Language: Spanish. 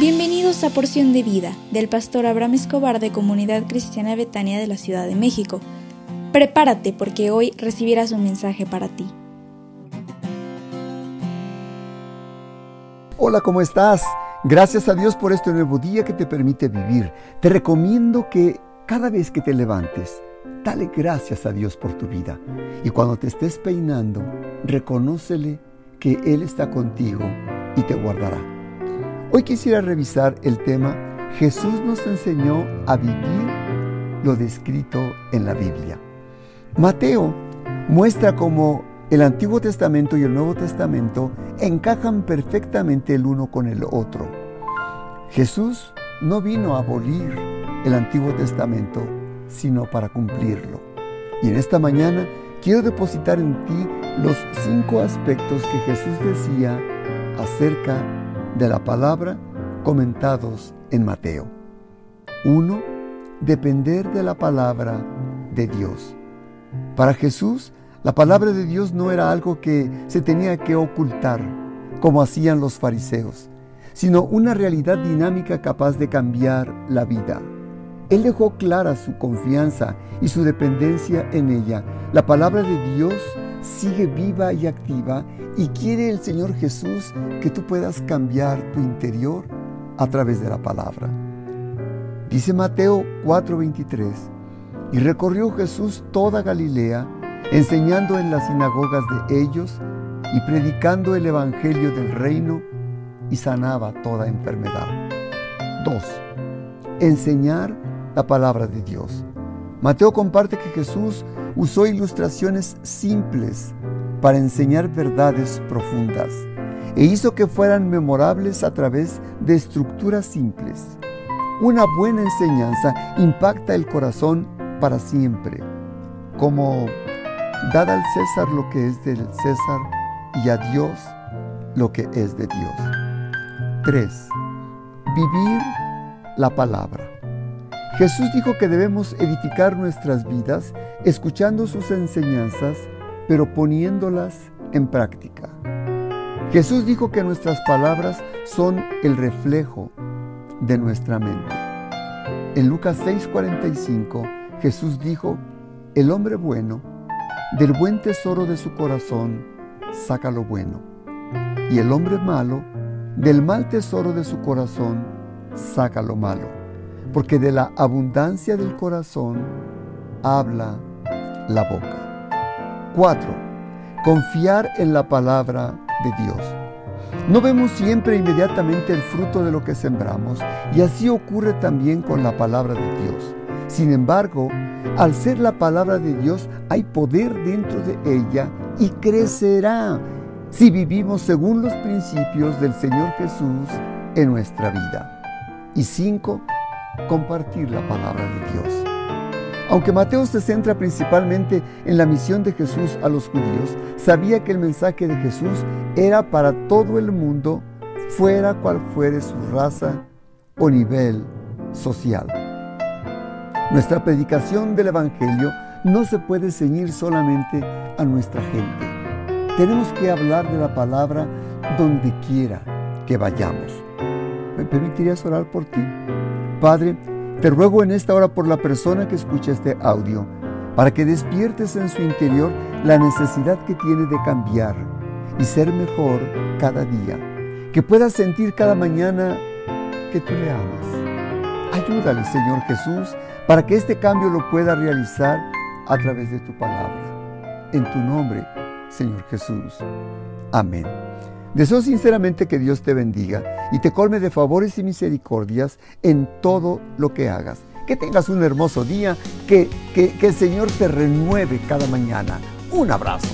Bienvenidos a Porción de Vida del pastor Abraham Escobar de Comunidad Cristiana Betania de la Ciudad de México. Prepárate porque hoy recibirás un mensaje para ti. Hola, ¿cómo estás? Gracias a Dios por este nuevo día que te permite vivir. Te recomiendo que cada vez que te levantes, dale gracias a Dios por tu vida. Y cuando te estés peinando, reconócele que Él está contigo y te guardará. Hoy quisiera revisar el tema Jesús nos enseñó a vivir lo descrito en la Biblia. Mateo muestra cómo el Antiguo Testamento y el Nuevo Testamento encajan perfectamente el uno con el otro. Jesús no vino a abolir el Antiguo Testamento, sino para cumplirlo. Y en esta mañana quiero depositar en ti los cinco aspectos que Jesús decía acerca de la palabra comentados en Mateo. 1. Depender de la palabra de Dios. Para Jesús, la palabra de Dios no era algo que se tenía que ocultar, como hacían los fariseos, sino una realidad dinámica capaz de cambiar la vida. Él dejó clara su confianza y su dependencia en ella. La palabra de Dios sigue viva y activa y quiere el Señor Jesús que tú puedas cambiar tu interior a través de la palabra. Dice Mateo 4:23, y recorrió Jesús toda Galilea, enseñando en las sinagogas de ellos y predicando el Evangelio del reino y sanaba toda enfermedad. 2. Enseñar la palabra de Dios. Mateo comparte que Jesús usó ilustraciones simples para enseñar verdades profundas e hizo que fueran memorables a través de estructuras simples. Una buena enseñanza impacta el corazón para siempre, como dad al César lo que es del César y a Dios lo que es de Dios. 3. Vivir la palabra. Jesús dijo que debemos edificar nuestras vidas escuchando sus enseñanzas, pero poniéndolas en práctica. Jesús dijo que nuestras palabras son el reflejo de nuestra mente. En Lucas 6:45 Jesús dijo, el hombre bueno, del buen tesoro de su corazón, saca lo bueno, y el hombre malo, del mal tesoro de su corazón, saca lo malo porque de la abundancia del corazón habla la boca. 4. Confiar en la palabra de Dios. No vemos siempre inmediatamente el fruto de lo que sembramos y así ocurre también con la palabra de Dios. Sin embargo, al ser la palabra de Dios hay poder dentro de ella y crecerá si vivimos según los principios del Señor Jesús en nuestra vida. Y 5 compartir la palabra de Dios. Aunque Mateo se centra principalmente en la misión de Jesús a los judíos, sabía que el mensaje de Jesús era para todo el mundo, fuera cual fuere su raza o nivel social. Nuestra predicación del Evangelio no se puede ceñir solamente a nuestra gente. Tenemos que hablar de la palabra donde quiera que vayamos. ¿Me permitirías orar por ti? Padre, te ruego en esta hora por la persona que escucha este audio, para que despiertes en su interior la necesidad que tiene de cambiar y ser mejor cada día, que pueda sentir cada mañana que tú le amas. Ayúdale, Señor Jesús, para que este cambio lo pueda realizar a través de tu palabra. En tu nombre, Señor Jesús. Amén. Deseo sinceramente que Dios te bendiga y te colme de favores y misericordias en todo lo que hagas. Que tengas un hermoso día, que, que, el Señor te renueve cada mañana. Un abrazo.